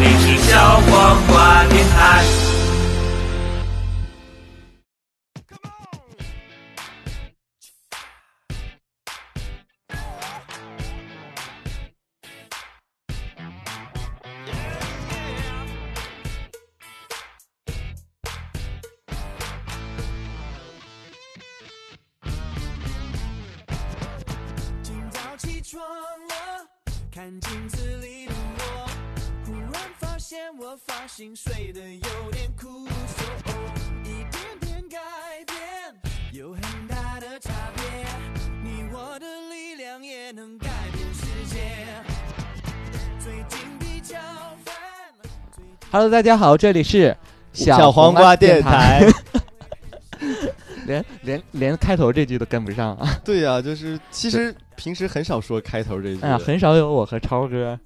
这 Hello，大家好，这里是小黄瓜电台。连连连开头这句都跟不上啊！对呀、就是其实平时很少说开头这句的。哎呀，很少有我和超哥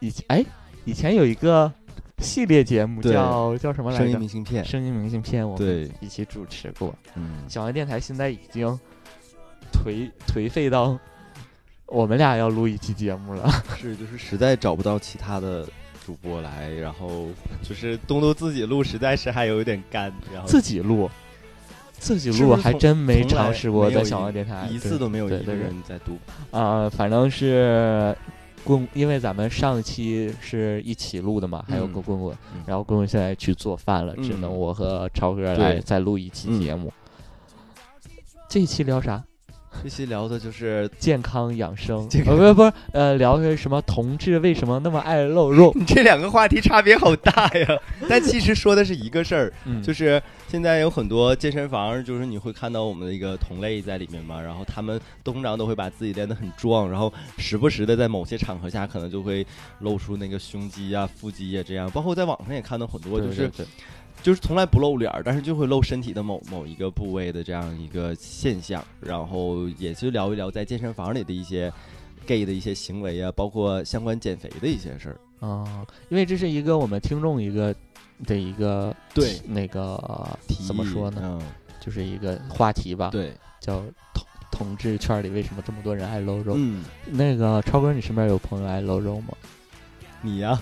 以前哎，以前有一个系列节目叫叫什么来着？声音明信片。声音明信片，我们，一起主持过。嗯，小黄电台现在已经颓颓废到我们俩要录一期节目了。是就是实在找不到其他的主播来，然后 就是东东自己录，实在是还有一点干，然后自己录，自己录还真没尝试过在小黄电台一次都没有一个人在读。啊、反正是棍，因为咱们上一期是一起录的嘛，还有嗯个棍棍，嗯然后棍棍现在去做饭了，只能嗯我和超哥来再录一期嗯节目。这一期聊啥？这期聊的就是健康养生？这个呃，不是不是，呃，聊的什么？同志为什么那么爱露肉？你这两个话题差别好大呀，但其实说的是一个事儿，嗯，就是现在有很多健身房，就是你会看到我们的一个同类在里面嘛，然后他们通常都会把自己练得很壮，然后时不时的在某些场合下可能就会露出那个胸肌啊、腹肌啊这样，包括在网上也看到很多，就是对对对就是从来不露脸儿，但是就会露身体的某某一个部位的这样一个现象，然后也就聊一聊在健身房里的一些 gay 的一些行为啊，包括相关减肥的一些事儿。啊、因为这是一个我们听众一个的一个对那个提怎么说呢？嗯，就是一个话题吧，对，叫同同志圈里为什么这么多人爱露肉？嗯，那个超哥，你身边有朋友爱露肉吗？你呀、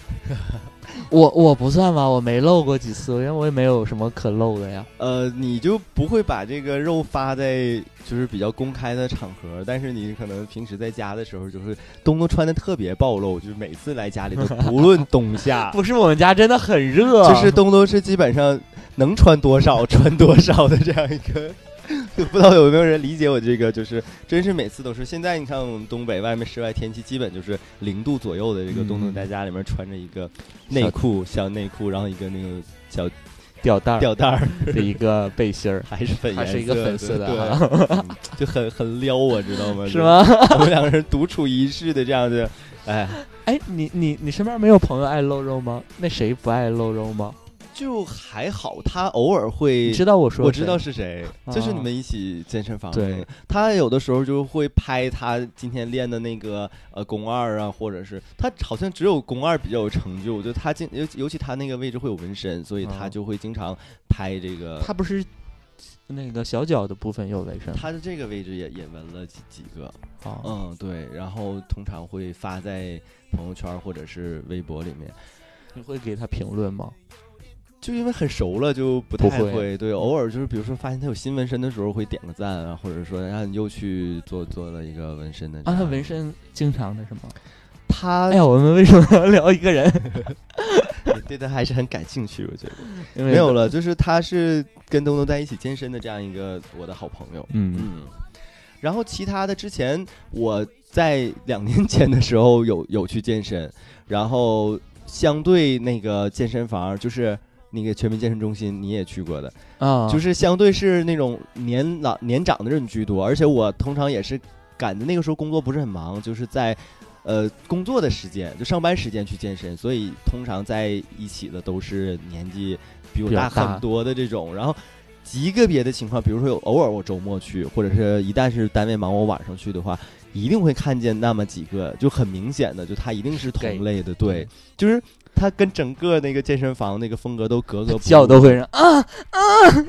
我我不算吧，我没露过几次，因为我也没有什么可露的呀。呃，你就不会把这个肉发在就是比较公开的场合，但是你可能平时在家的时候，就是东东穿的特别暴露，就是每次来家里头，不论冬夏，不是，我们家真的很热，就是东东是基本上能穿多少穿多少的这样一个。就 不知道有没有人理解我这个，就是真是每次都是。现在你看我们东北外面室外天气基本就是零度左右的，这个嗯东东在家里面穿着一个内裤，小内裤，然后一个那个小吊带儿吊带儿，的一个背心儿，还是粉还 是一个粉色的就很很撩我，知道吗？是？吗？我们两个人独处一室的这样子，哎，哎，你你你身边没有朋友爱露肉吗？那谁不爱露肉吗？就还好。他偶尔会，你知道我说我知道是谁，啊就是你们一起健身房的对那个。他有的时候就会拍他今天练的那个呃肱二啊，或者是他好像只有肱二比较有成就，就他经尤尤其他那个位置会有纹身，所以他啊就会经常拍这个。他不是那个小脚的部分有纹身他的这个位置也也纹了几几个，啊？嗯，对，然后通常会发在朋友圈或者是微博里面，你会给他评论吗？就因为很熟了，就不不会太会。对，偶尔就是比如说发现他有新纹身的时候，会点个赞啊，或者说让你又去做做了一个纹身的啊，他纹身经常的是吗？他哎呀，我们为什么要聊一个人？也对他还是很感兴趣，我觉得 没有了，就是他是跟东东在一起健身的这样一个我的好朋友。嗯嗯，然后其他的之前我在两年前的时候有有去健身，然后相对那个健身房就是那个全民健身中心你也去过的，啊，就是相对是那种年老年长的人居多，而且我通常也是赶着那个时候工作不是很忙，就是在。呃，工作的时间就上班时间去健身，所以通常在一起的都是年纪比我大很多的这种。然后极个别的情况，比如说有偶尔我周末去，或者是一旦是单位忙我晚上去的话，一定会看见那么几个就很明显的，就他一定是同类的，对，就是他跟整个那个健身房那个风格都格格不入，叫都会让啊啊，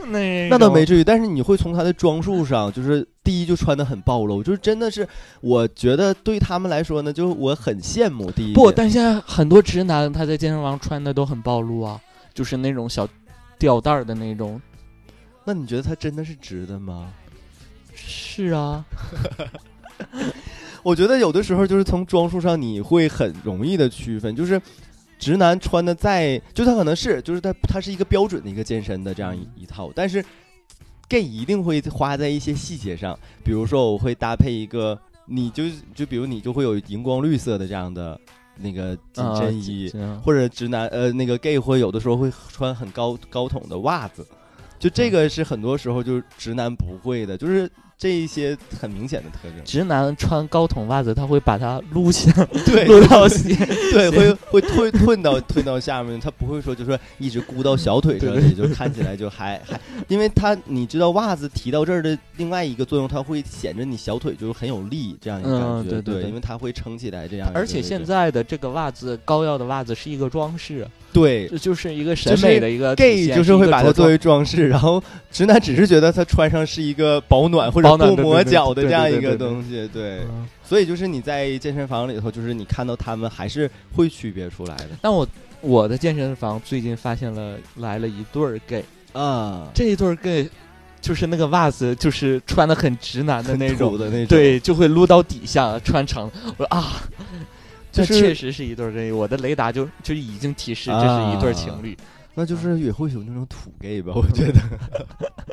那那倒没至于，但是你会从他的装束上，就是第一就穿的很暴露，就是真的是，我觉得对他们来说呢，就是我很羡慕第一不，点但现在很多直男他在健身房穿的都很暴露啊，就是那种小吊带儿的那种。那你觉得他真的是直的吗？是啊，我觉得有的时候就是从装束上你会很容易的区分，就是直男穿的再，就他可能是就是他他是一个标准的一个健身的这样一一套，但是 gay 一定会花在一些细节上，比如说我会搭配一个，你就就比如你就会有荧光绿色的这样的那个紧啊身衣，紧或者直男呃那个 gay 会有的时候会穿很高高筒的袜子，就这个是很多时候就是直男不会的，就是这一些很明显的特征。直男穿高筒袜子，他会把它撸起来，对撸到鞋。对，会会退退到退到下面，他不会说就说一直箍到小腿上去，就看起来就还 还，因为他你知道袜子提到这儿的另外一个作用，它会显着你小腿就是很有力这样一个感觉，嗯对对对因为它会撑起来这样。而且现在的这个袜子，高腰的袜子是一个装饰，对这就是一个审美的一个体 gay 现就是会把它作为为装饰，然后直男只是觉得他穿上是一个保暖或者不磨脚的这样一个东西，对。所以就是你在健身房里头，就是你看到他们还是会区别出来的但我我的健身房最近发现了来了一对儿 gay，啊，这一对儿 gay 就是那个袜子就是穿的很直男的那种，的那种，对，就会撸到底下穿长。我说啊，就是这确实是一对儿 gay，我的雷达就就已经提示这是一对儿情侣。那就是也会有那种土 gay 吧，我觉得。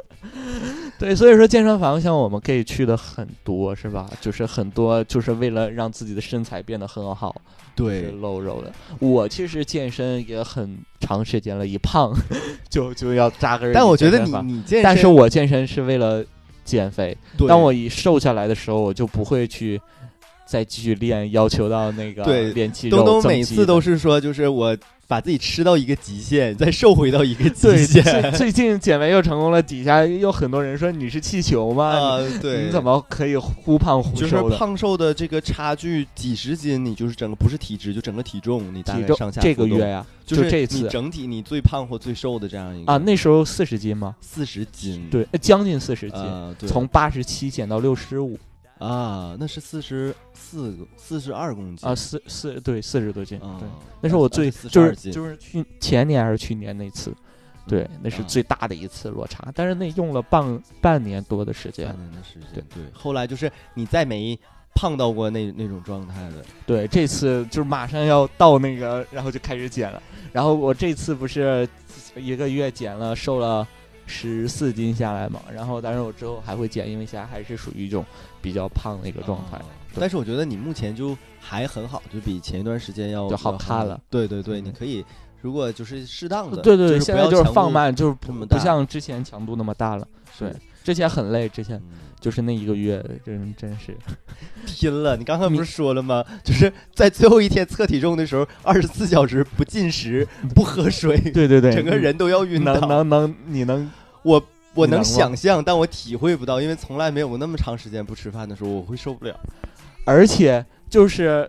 对，所以说健身房像我们 gay 去的很多是吧？就是很多就是为了让自己的身材变得很好，是对，露肉的。我其实健身也很长时间了，一胖就就要扎根儿但我觉得你你健身，但是我健身是为了减肥。对当我一瘦下来的时候，我就不会去再继续练，要求到那个对练气肉。东东每次都是说，就是我把自己吃到一个极限，再瘦回到一个极。限。最最近减肥又成功了，底下有很多人说你是气球吗？对，你怎么可以忽胖忽瘦就是瘦？胖瘦的这个差距几十斤，你就是整个不是体脂，就整个体重，你大概上下这个月呀、就是这次你整体你最胖或最瘦的这样一个啊，那时候四十斤吗？四十斤，对，呃将近四十斤，啊，对，从八十七减到六十五啊，那是四十四个四十二公斤。啊，四四对四十多斤，啊对，那是我最就是，就是去前年还是去年那次，对，那是啊最大的一次落差，但是那用了半半年多的时间半，年的时间，对对，后来就是你再没胖到过那那种状态的，对，这次就是马上要到那个，然后就开始减了。然后我这次不是一个月减了，瘦了十四斤下来嘛。然后，但是我之后还会减，因为现在还是属于一种比较胖的一个状态。啊但是我觉得你目前就还很好，就比前一段时间要就好看了。对对对，嗯你可以如果就是适当的，对对对，现在就是放慢，就是不像之前强度那么大了。对，之前很累，之前嗯就是那一个月，真真是 拼了！你刚才不是说了吗？就是在最后一天测体重的时候，二十四小时不进食、不喝水，对对对，整个人都要晕能倒。能能，你能我我能想象，但我体会不到，因为从来没有那么长时间不吃饭的时候，我会受不了。而且就是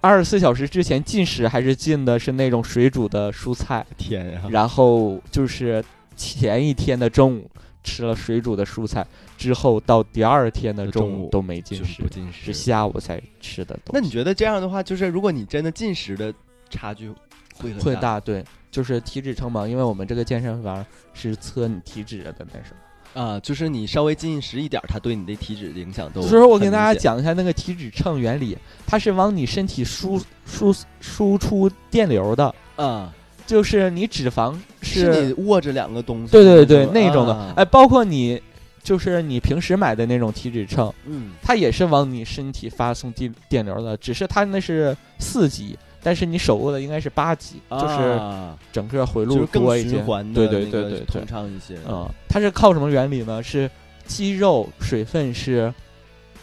二十四小时之前进食还是进的是那种水煮的蔬菜，天呀！然后就是前一天的中午吃了水煮的蔬菜，之后到第二天的中中午午都没进食是不，进食是。下午才吃的。那你觉得这样的话，就是如果你真的进食的差距会很大？会大？对，就是体脂称嘛，因为我们这个健身房是测你体脂的那什么。啊，就是你稍微进食一点，它对你的体脂的影响都。所以说我跟大家，讲一下那个体脂秤原理，它是往你身体输输输出电流的，啊，就是你脂肪是你握着两个东西，对对对，那种的，啊。哎，包括你就是你平时买的那种体脂秤，嗯，它也是往你身体发送电电流的，只是它那是四级，但是你手握的应该是八级，就是啊整个回路是更多一些。循。环的，对对对对对。通畅一些。嗯，它是靠什么原理呢？是肌肉水分是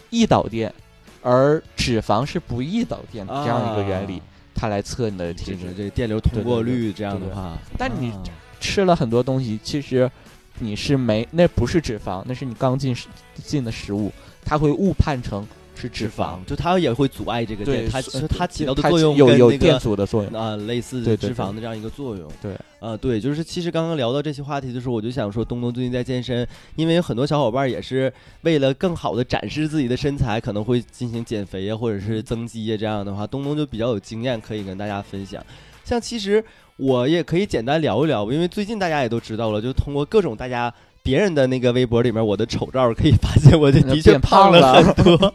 易导电，而脂肪是不易导电的这样一个原理。啊，它来测你的体就是脂。这个电流通过率这样的话，但你啊吃了很多东西，其实你是没，那不是脂肪，那是你刚进食进的食物，它会误判成是脂肪，就它也会阻碍这个对电，它呃它起到的作用有有跟那个电阻的作用。啊，类似脂肪的这样一个作用。对，啊，对，就是其实刚刚聊到这些话题的时候，我就想说，东东最近在健身，因为有很多小伙伴也是为了更好的展示自己的身材，可能会进行减肥啊，或者是增肌啊，这样的话，东东就比较有经验，可以跟大家分享。像其实我也可以简单聊一聊，因为最近大家也都知道了，就通过各种大家别人的那个微博里面我的丑照，可以发现我的的确胖了很多。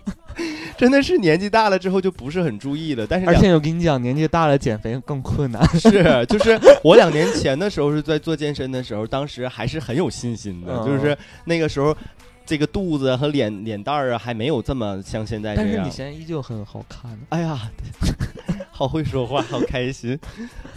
真的是年纪大了之后就不是很注意了，但是而且我跟你讲，年纪大了减肥更困难。是，就是我两年前的时候是在做健身的时候，当时还是很有信心的，嗯就是那个时候，这个肚子和脸脸蛋儿啊还没有这么像现在这样但是你。现在依旧很好看。哎呀，好会说话，好开心。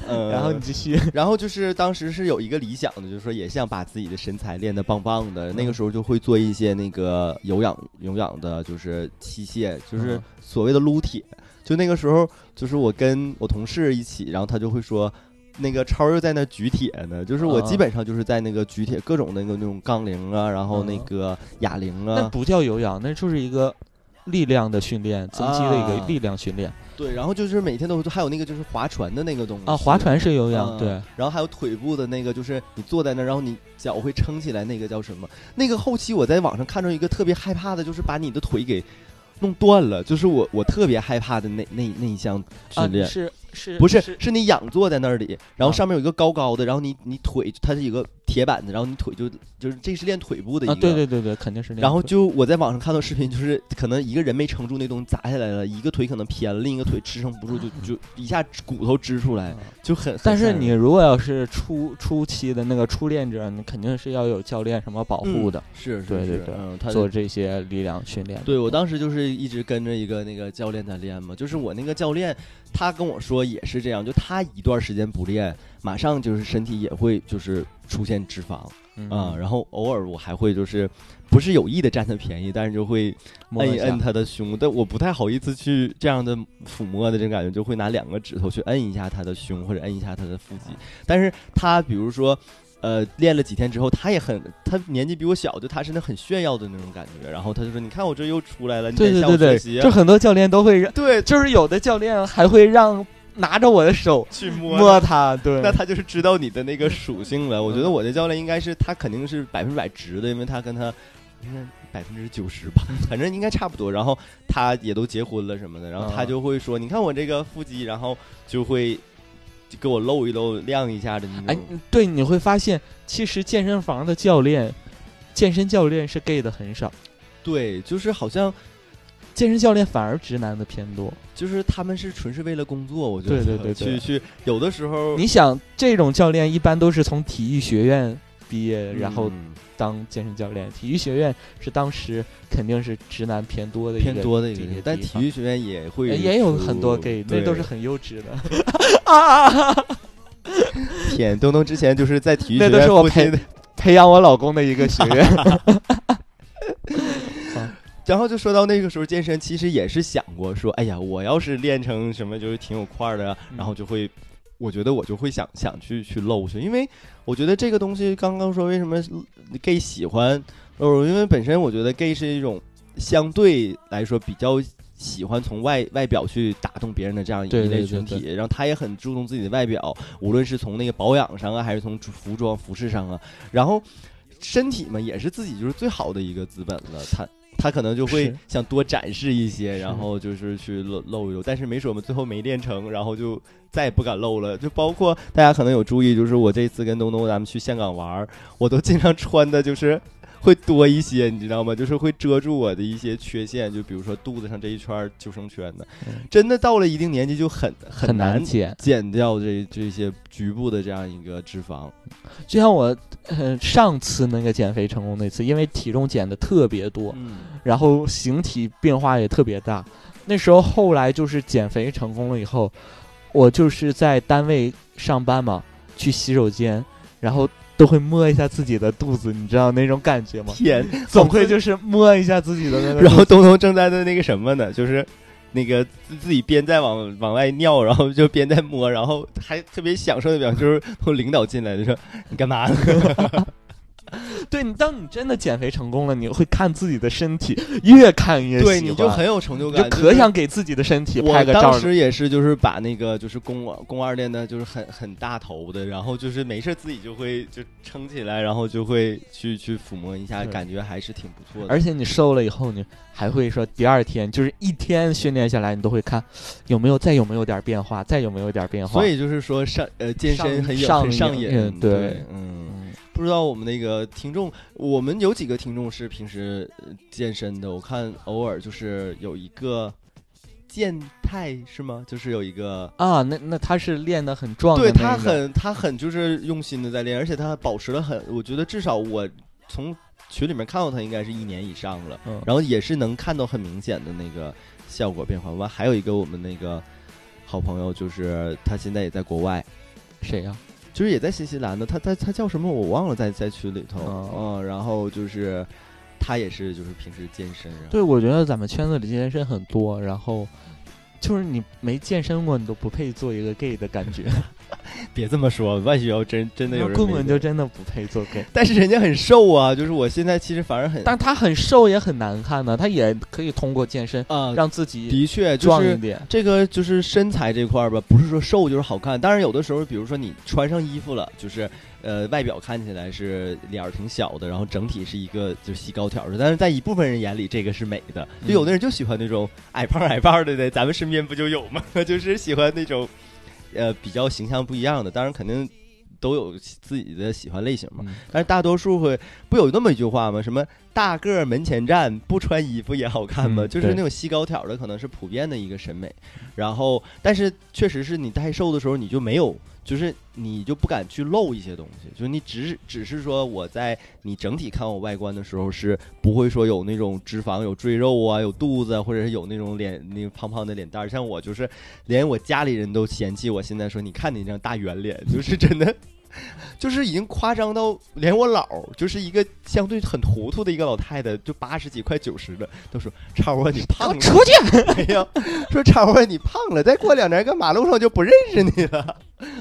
嗯，然后你继续，然后就是当时是有一个理想的，就是说也想把自己的身材练得棒棒的。那个时候就会做一些那个有氧有氧的，就是器械，就是嗯所谓的撸铁。就那个时候，就是我跟我同事一起，然后他就会说。那个超又在那举铁呢，就是我嗯基本上就是在那个举铁各种那个那种杠铃啊，然后那嗯个哑铃啊，那不叫有氧，那就是一个力量的训练，增肌的一啊个力量训练对，然后就是每天都还有那个就是划船的那个东西啊。划船是有嗯氧，对，然后还有腿部的那个，就是你坐在那儿，然后你脚会撑起来，那个叫什么？那个后期我在网上看到一个特别害怕的，就是把你的腿给弄断了，就是我我特别害怕的那那那一项啊训练。是是不是，是是你仰坐在那里，然后啊上面有一个高高的，然后你你腿它是一个铁板子，然后你腿就就是这是练腿部的一个，啊，对对对对，肯定是那样。然后就我在网上看到视频，就是可能一个人没撑住那东西砸下来了，一个腿可能偏了，另一个腿支撑不住，就就一下骨头支出来，啊就很。但是你如果要是初初期的那个初练者，你肯定是要有教练什么保护的，是是是对对对嗯，他做这些力量训练。对我当时就是一直跟着一个那个教练在练嘛，就是我那个教练，他跟我说也是这样，就他一段时间不练，马上就是身体也会就是出现脂肪嗯啊、然后偶尔我还会就是不是有意的占他便宜，但是就会摁一摁他的胸，但我不太好意思去这样的抚摸的这种感觉，就会拿两个指头去摁一下他的胸或者摁一下他的腹肌。但是他比如说，呃，练了几天之后，他也很，他年纪比我小，就他是那很炫耀的那种感觉。然后他就说：“你看我这又出来了，你对得向我学习啊。就很多教练都会让，对，就是有的教练还会让拿着我的手去摸摸他，对，那他就是知道你的那个属性了。我觉得我的教练应该是他肯定是百分之百直的，因为他跟他应该百分之九十吧，反正应该差不多。然后他也都结婚了什么的，然后他啊就会说：“你看我这个腹肌，然后就会就给我露一露、亮一下的那哎种。，对，你会发现，其实健身房的教练，健身教练是 gay 的很少，对，就是好像健身教练反而直男的偏多。就是他们是纯是为了工作，我觉得对对对对去去有的时候你想，这种教练一般都是从体育学院毕业，然后嗯当健身教练。体育学院是当时肯定是直男偏多的一个偏多的一个，但体育学院也会呃也有很多 gay，那都是很优质的啊，天东东之前就是在体育学 那都是我陪院附近的。培养我老公的一个学院。然后就说到那个时候健身，其实也是想过说，哎呀，我要是练成什么就是挺有块儿的，嗯然后就会，我觉得我就会想想去去露去，因为我觉得这个东西刚刚说为什么 gay 喜欢呃，因为本身我觉得 gay 是一种相对来说比较。喜欢从外外表去打动别人的这样一对对类群对。体，然后他也很注重自己的外表，无论是从那个保养上啊，还是从服装服饰上啊，然后身体嘛也是自己就是最好的一个资本了，他他可能就会想多展示一些，然后就是去露露一露，但是没准我们最后没练成，然后就再也不敢露了。就包括大家可能有注意，就是我这次跟东东咱们去香港玩，我都经常穿的就是。会多一些，你知道吗？就是会遮住我的一些缺陷，就比如说肚子上这一圈儿救生圈的，嗯真的到了一定年纪就很很难难减。减掉这这些局部的这样一个脂肪。就像我呃上次那个减肥成功那次，因为体重减的特别多，嗯然后形体变化也特别大。那时候后来就是减肥成功了以后，我就是在单位上班嘛，去洗手间，然后都会摸一下自己的肚子，你知道那种感觉吗？天，总会就是摸一下自己的那个。然后东东正在的那个什么呢，就是那个自自己边在往往外尿，然后就边在摸，然后还特别享受的表情，就是从领导进来就说你干嘛呢？对你，当你真的减肥成功了，你会看自己的身体，越看越喜对，欢，你就很有成就感就感，可想给自己的身体拍个照。当时也是，就是把那个就是肱肱二练的，就是很很大头的，然后就是没事自己就会就撑起来，然后就会去去抚摸一下，感觉还是挺不错的。而且你瘦了以后，你还会说第二天就是一天训练下来，你都会看有没有再有没有点变化，再有没有点变化。所以就是说上呃健身很有上瘾对，嗯。嗯，不知道我们那个听众，我们有几个听众是平时呃健身的，我看偶尔就是有一个健太是吗？就是有一个。啊，那那他是练的很壮的对那个，他很，他很就是用心的在练，而且他保持了很，我觉得至少我从群里面看到他应该是一年以上了，嗯然后也是能看到很明显的那个效果变化。完，还有一个我们那个好朋友，就是他现在也在国外，谁呀、就是也在新西兰的，他他他叫什么我忘了，在在群里头，哦。嗯，然后就是他也是就是平时健身，对，我觉得咱们圈子里健身很多，然后就是你没健身过，你都不配做一个 gay 的感觉。别这么说，万学瑶真真的有人棍没棍就真的不配做 gay，但是人家很瘦啊，就是我现在其实反而很，但他很瘦也很难看呢，他也可以通过健身啊，让自己的确就是壮一点。这个就是身材这块儿吧，不是说瘦就是好看。当然，有的时候，比如说你穿上衣服了，就是呃外表看起来是脸儿挺小的，然后整体是一个就是细高挑的，但是在一部分人眼里，这个是美的。就有的人就喜欢那种矮胖矮胖的的，咱们身边不就有吗？就是喜欢那种呃比较形象不一样的。当然，肯定都有自己的喜欢类型嘛。嗯但是大多数会不有那么一句话吗？什么大个儿门前站，不穿衣服也好看吗？嗯就是那种细高挑的，可能是普遍的一个审美。然后，但是确实是你太瘦的时候，你就没有，就是你就不敢去露一些东西，就是你只只是说我在你整体看我外观的时候，是不会说有那种脂肪、有赘肉啊、有肚子啊，或者是有那种脸那个胖胖的脸蛋儿。像我就是连我家里人都嫌弃我现在说，你看你这张大圆脸，就是真的。就是已经夸张到连我姥，就是一个相对很糊涂的一个老太太，就八十几快九十的，都说超啊你胖了，出去！哎呀，说超啊你胖了，再过两年搁马路上就不认识你了。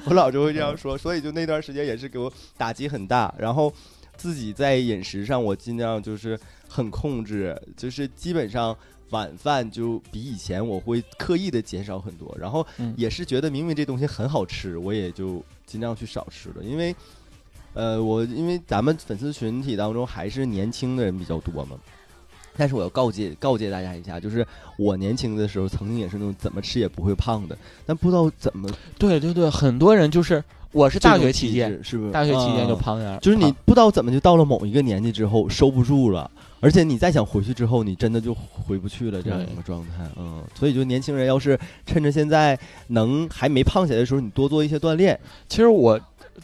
我姥就会这样说，所以就那段时间也是给我打击很大。然后自己在饮食上，我尽量就是很控制，就是基本上晚饭就比以前我会刻意的减少很多。然后嗯也是觉得明明这东西很好吃，我也就尽量去少吃了，因为。呃，我因为咱们粉丝群体当中还是年轻的人比较多嘛，但是我要告诫告诫大家一下，就是我年轻的时候曾经也是那种怎么吃也不会胖的，但不知道怎么对对对，很多人就是我是大学期间，是不是？大学期间就啊胖点儿，就是你不知道怎么就到了某一个年纪之后收不住了，而且你再想回去之后，你真的就回不去了这样一个状态。嗯，所以就年轻人要是趁着现在能还没胖起来的时候，你多做一些锻炼。其实我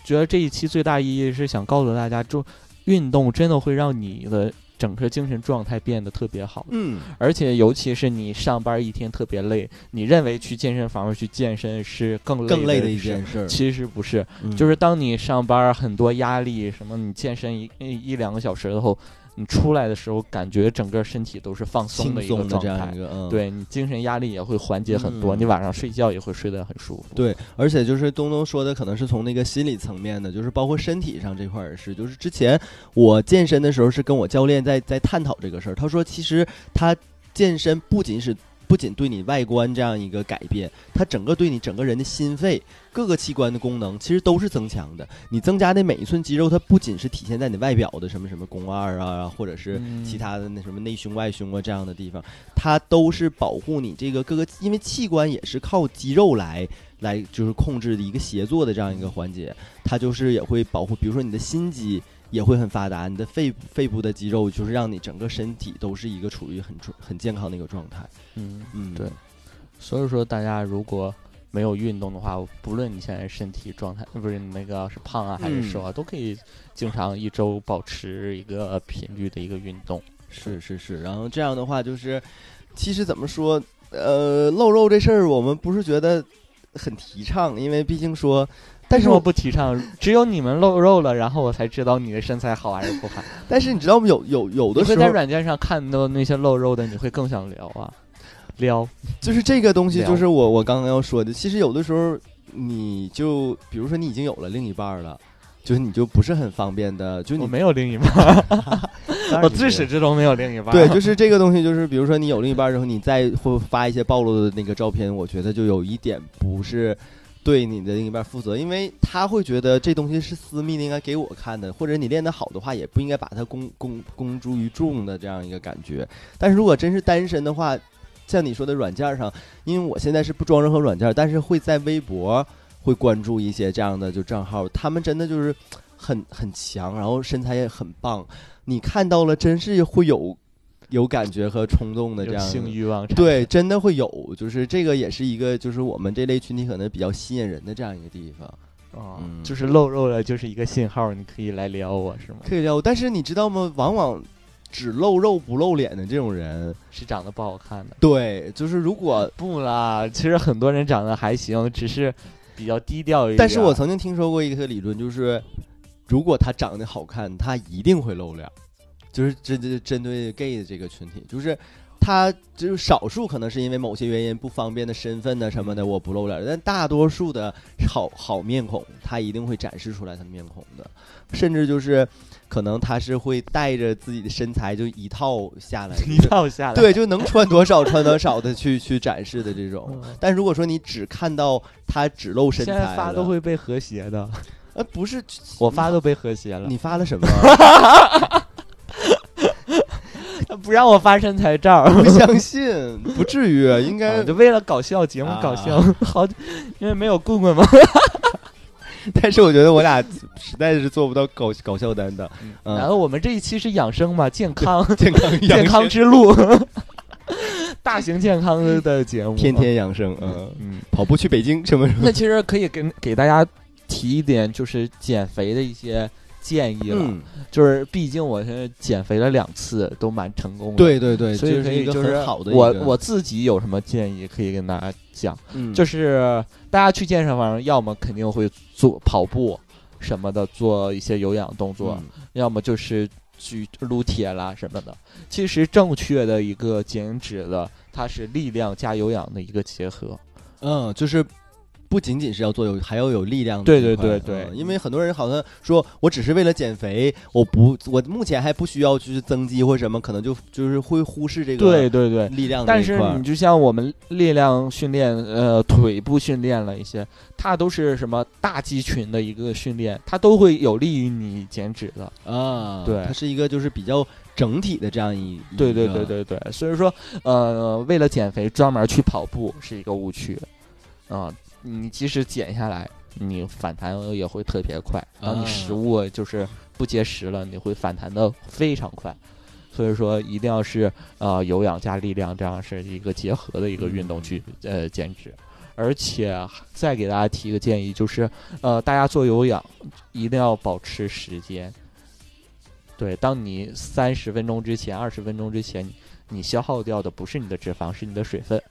觉得这一期最大意义是想告诉大家，就运动真的会让你的整个精神状态变得特别好。嗯，而且尤其是你上班一天特别累，你认为去健身房去健身是更更累的一件事儿，其实不是，嗯。就是当你上班很多压力，什么你健身一一一两个小时后，你出来的时候，感觉整个身体都是放松的一个状态松的这样一。个，嗯，对你精神压力也会缓解很多，嗯你晚上睡觉也会睡得很舒服。对，而且就是东东说的，可能是从那个心理层面的，就是包括身体上这块儿也是。就是之前我健身的时候，是跟我教练在在探讨这个事儿。他说，其实他健身不仅是不仅对你外观这样一个改变，它整个对你整个人的心肺各个器官的功能，其实都是增强的。你增加的每一寸肌肉，它不仅是体现在你外表的什么什么肱二啊，或者是嗯其他的那什么内胸外胸啊这样的地方，它都是保护你这个各个，因为器官也是靠肌肉来来就是控制的一个协作的这样一个环节，它就是也会保护，比如说你的心肌也会很发达，你的肺肺部的肌肉就是让你整个身体都是一个处于很很健康的一个状态。嗯，嗯，对所以说大家如果没有运动的话，不论你现在身体状态，不是你那个是胖啊还是瘦啊，都可以经常一周保持一个频率的一个运动。是是是，然后这样的话就是，其实怎么说，呃，露肉这事儿我们不是觉得很提倡，因为毕竟说，但是我不提倡？只有你们露肉了，然后我才知道你的身材好还是不好。但是你知道吗？有有有的时候在，软件上看到那些露肉的，你会更想聊啊，撩。就是这个东西，就是我我刚刚要说的。其实有的时候，你就比如说你已经有了另一半了，就是你就不是很方便的，就你我没有另一半，我自始至终没有另一半。对，就是这个东西，就是比如说你有另一半之后，你再会发一些暴露的那个照片，我觉得就有一点不是对你的另一半负责，因为他会觉得这东西是私密的，应该给我看的，或者你练得好的话，也不应该把它公公公诸于众的这样一个感觉。但是如果真是单身的话，像你说的软件上，因为我现在是不装任何软件，但是会在微博会关注一些这样的就账号，他们真的就是很很强，然后身材也很棒，你看到了真是会有有感觉和冲动的这样性欲望对，真的会有，就是这个也是一个，就是我们这类群体可能比较吸引人的这样一个地方，哦嗯就是露肉了，就是一个信号，你可以来撩我是吗？可以撩我。但是你知道吗？往往只露肉不露脸的这种人，是长得不好看的。对，就是如果，不啦，其实很多人长得还行，只是比较低调一点。但是我曾经听说过一个理论，就是如果他长得好看，他一定会露脸，就是针针针对 gay 的这个群体，就是。他就是少数，可能是因为某些原因不方便的身份呢什么的，我不露脸。但大多数的好好面孔，他一定会展示出来他的面孔的，甚至就是可能他是会带着自己的身材就一套下来，一套下来，对，就能穿多少穿多少的去去展示的这种。嗯但如果说你只看到他只露身现材在发都，会被和谐的，呃，不是我发都被和谐了。你发了什么？不让我发身材照，不相信，不至于，应该啊就为了搞笑，节目搞笑，啊好，因为没有棍棍嘛。但是我觉得我俩实在是做不到搞搞笑担当，嗯然后我们这一期是养生嘛，健康。健康健康之路，大型健康的节目，天天养生，嗯，嗯。跑步去北京什么什么，那其实可以给给大家提一点，就是减肥的一些建议了。嗯，就是毕竟我现在减肥了两次，都蛮成功的。，对对对，所以可以就是好的我我自己有什么建议可以跟大家讲，嗯就是大家去健身房，要么肯定会做跑步什么的，做一些有氧动作，嗯要么就是去撸铁啦什么的。其实正确的一个减脂的，它是力量加有氧的一个结合。嗯，就是不仅仅是要做有，还要有力量的对对对对。嗯因为很多人好像说我只是为了减肥，我不，我目前还不需要去增肌或什么，可能就就是会忽视这个对对对，力量但是你就像我们力量训练，呃，腿部训练了一些，它都是什么大肌群的一个训练，它都会有利于你减脂的。啊，对。它是一个就是比较整体的这样一，对对对对对，所以说，呃，为了减肥专门去跑步是一个误区，啊、你即使减下来，你反弹也会特别快。当你啊食物就是不节食了，你会反弹的非常快。所以说，一定要是呃有氧加力量，这样是一个结合的一个运动去呃减脂。而且再给大家提一个建议，就是呃，大家做有氧一定要保持时间。对，当你三十分钟之前、二十分钟之前，你你消耗掉的不是你的脂肪，是你的水分。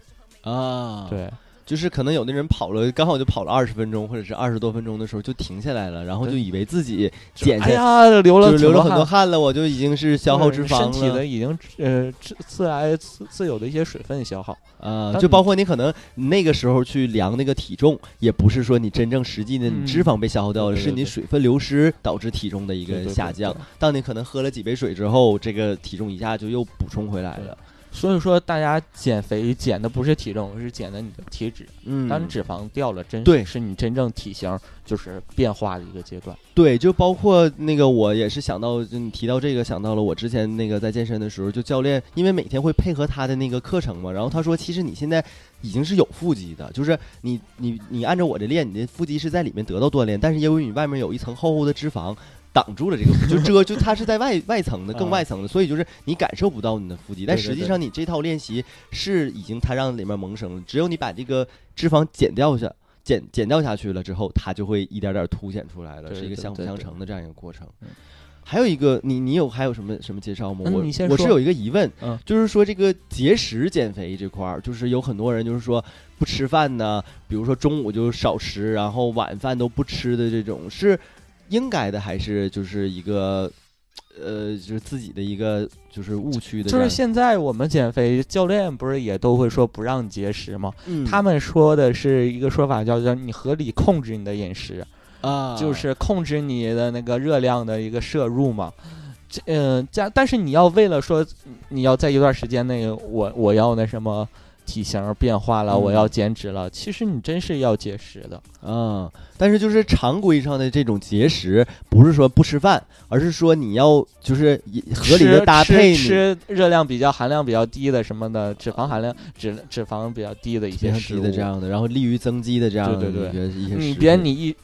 啊，，对，就是可能有的人跑了，刚好就跑了二十分钟或者是二十多分钟的时候就停下来了，然后就以为自己减下哎呀，流了就流了很多汗了，我就已经是消耗脂肪了身体的已经呃自自来自自有的一些水分消耗。啊，就包括你可能那个时候去量那个体重，也不是说你真正实际的脂肪被消耗掉了，是你对对对水分流失导致体重的一个下降。当你可能喝了几杯水之后，这个体重一下就又补充回来了。所以说，大家减肥减的不是体重，是减的你的体脂。嗯，当你脂肪掉了，真对是你真正体型就是变化的一个阶段。对，就包括那个，我也是想到，就你提到这个，想到了我之前那个在健身的时候，就教练，因为每天会配合他的那个课程嘛，然后他说，其实你现在已经是有腹肌的，就是你你你按照我的练，你的腹肌是在里面得到锻炼，但是因为你外面有一层厚厚的脂肪。挡住了这个，就遮，就它是在外外层的，更啊。外层的，所以就是你感受不到你的腹肌，但实际上你这套练习是已经它让里面萌生了，只有你把这个脂肪减掉下，减减掉下去了之后，它就会一点点凸显出来了，是一个相辅相成的这样一个过程。嗯。还有一个，你你有还有什么什么介绍吗？嗯我我是有一个疑问，嗯。就是说这个节食减肥这块儿，就是有很多人就是说不吃饭呢，比如说中午就少吃，然后晚饭都不吃的这种，是应该的还是就是一个呃，就是自己的一个就是误区的？就是现在我们减肥教练不是也都会说不让节食吗？嗯他们说的是一个说法叫叫你合理控制你的饮食，啊就是控制你的那个热量的一个摄入嘛。这嗯，加但是你要为了说你要在一段时间内，我我要那什么体型变化了，嗯我要减脂了，其实你真是要节食的。嗯，但是就是常规上的这种节食，不是说不吃饭，而是说你要就是合理的搭配吃吃热量比较含量比较低的什么的，脂肪含量脂脂肪比较低的一些食物这样的，然后利于增肌的这样的对对一个一些你别你一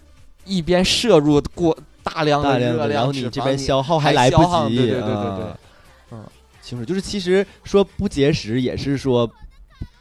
一边摄入过大量的，热量，然后你这边消耗还来不及，对对对对啊对，嗯，清楚，就是其实说不节食也是说。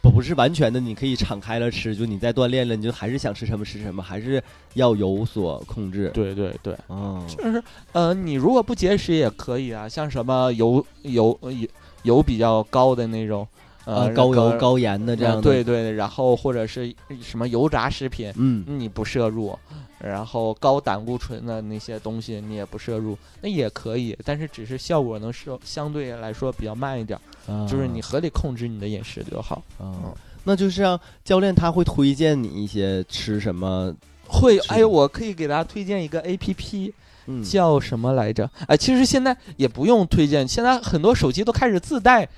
不不是完全的，你可以敞开了吃，就你在锻炼了，你就还是想吃什么吃什么，还是要有所控制。对对对，哦，就是呃，你如果不节食也可以啊，像什么油油油油比较高的那种，呃，啊，高油高盐的这样的，呃对，对，然后或者是什么油炸食品，嗯，你不摄入，然后高胆固醇的那些东西你也不摄入，那也可以，但是只是效果能是相对来说比较慢一点，啊就是你合理控制你的饮食就好。嗯，那就是让教练他会推荐你一些吃什么，会哎，我可以给大家推荐一个 A P P，嗯，叫什么来着？哎，其实现在也不用推荐，现在很多手机都开始自带，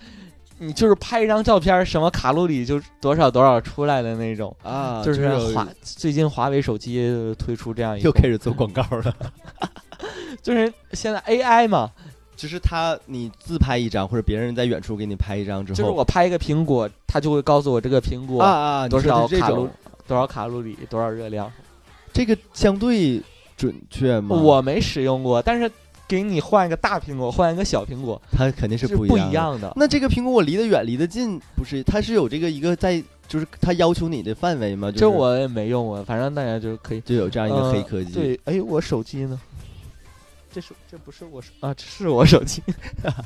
你就是拍一张照片，什么卡路里就多少多少出来的那种。啊，就是华最近华为手机推出这样一个，又开始做广告了。就是现在 AI 嘛，就是他，你自拍一张，或者别人在远处给你拍一张之后，就是我拍一个苹果，它就会告诉我这个苹果啊啊，多少卡路，多少卡路里，多少热量。这个相对准确吗？我没使用过，但是给你换一个大苹果，换一个小苹果它肯定是是不不一样的。那这个苹果我离得远，离得近，不是？它是有这个一个在，就是它要求你的范围吗？就是、这我也没用过，反正大家就可以。就有这样一个呃黑科技。对，哎，我手机呢？这是这不是我手啊，这是我手机。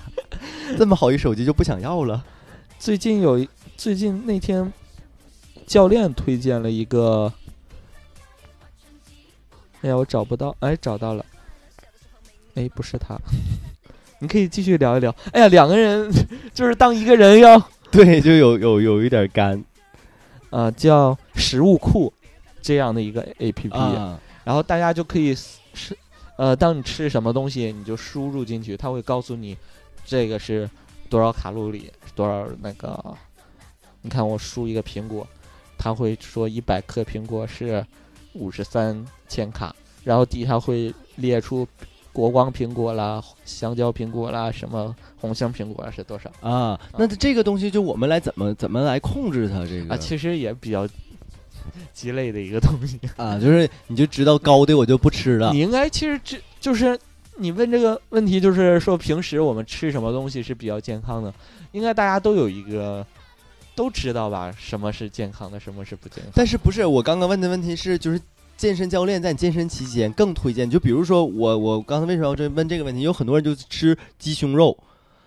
这么好一手机就不想要了。最近有一最近那天教练推荐了一个，哎呀，我找不到，哎，找到了，哎，不是他，你可以继续聊一聊。哎呀，两个人 就是当一个人要 对，就有有有一点干啊叫食物库这样的一个 A P P，、啊然后大家就可以是呃，当你吃什么东西，你就输入进去，它会告诉你这个是多少卡路里，多少那个。你看我输一个苹果，它会说一百克苹果是五十三千卡，然后底下会列出国光苹果啦、香蕉苹果啦、什么红星苹果啦是多少啊。那这个东西就我们来怎么怎么来控制它？这个啊？其实也比较 鸡肋的一个东西。啊，就是你就知道高的我就不吃了你。应该其实这就是你问这个问题，就是说平时我们吃什么东西是比较健康的，应该大家都有一个都知道吧？什么是健康的，什么是不健康的？但是不是我刚刚问的问题是，就是健身教练在你健身期间更推荐，就比如说我我刚才为什么要这问这个问题？有很多人就吃鸡胸肉，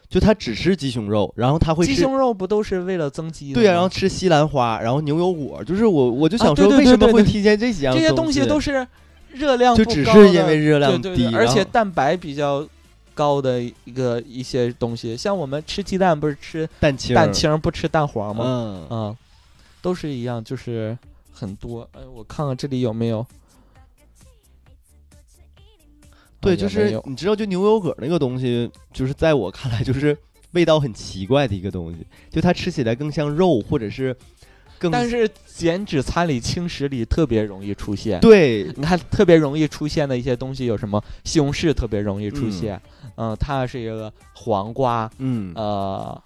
就他只吃鸡胸肉，然后他会吃。鸡胸肉不都是为了增肌？对啊，然后吃西兰花，然后牛油果，就是我我就想说，为什么会推荐这几样这些东东西都是热量就只是因为热量低，对对对，而且蛋白比较高的一个一些东西，像我们吃鸡蛋不是吃蛋清蛋清不吃蛋黄吗？嗯嗯，都是一样，就是很多。哎，我看看这里有没有。对，啊就是你知道，就牛油果那个东西，就是在我看来，就是味道很奇怪的一个东西，就它吃起来更像肉，或者是更但是减脂餐里、轻食里特别容易出现。对你看，特别容易出现的一些东西有什么？西红柿特别容易出现，嗯、它是一个黄瓜，嗯呃，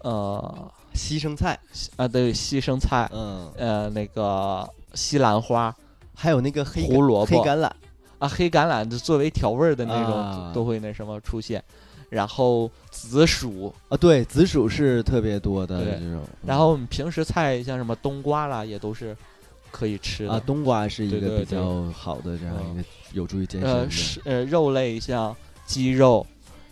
呃，西生菜，啊，对，西生菜，嗯，呃，那个西兰花还有那个黑胡萝卜黑橄榄，啊，黑橄榄就作为调味儿的那种、啊。都会那什么出现，然后紫薯，啊，对，紫薯是特别多的对这种，然后我们平时菜像什么冬瓜啦，也都是可以吃的。啊，冬瓜是。一个比较好的这样一个有助于健身呃，是呃，肉类像鸡肉、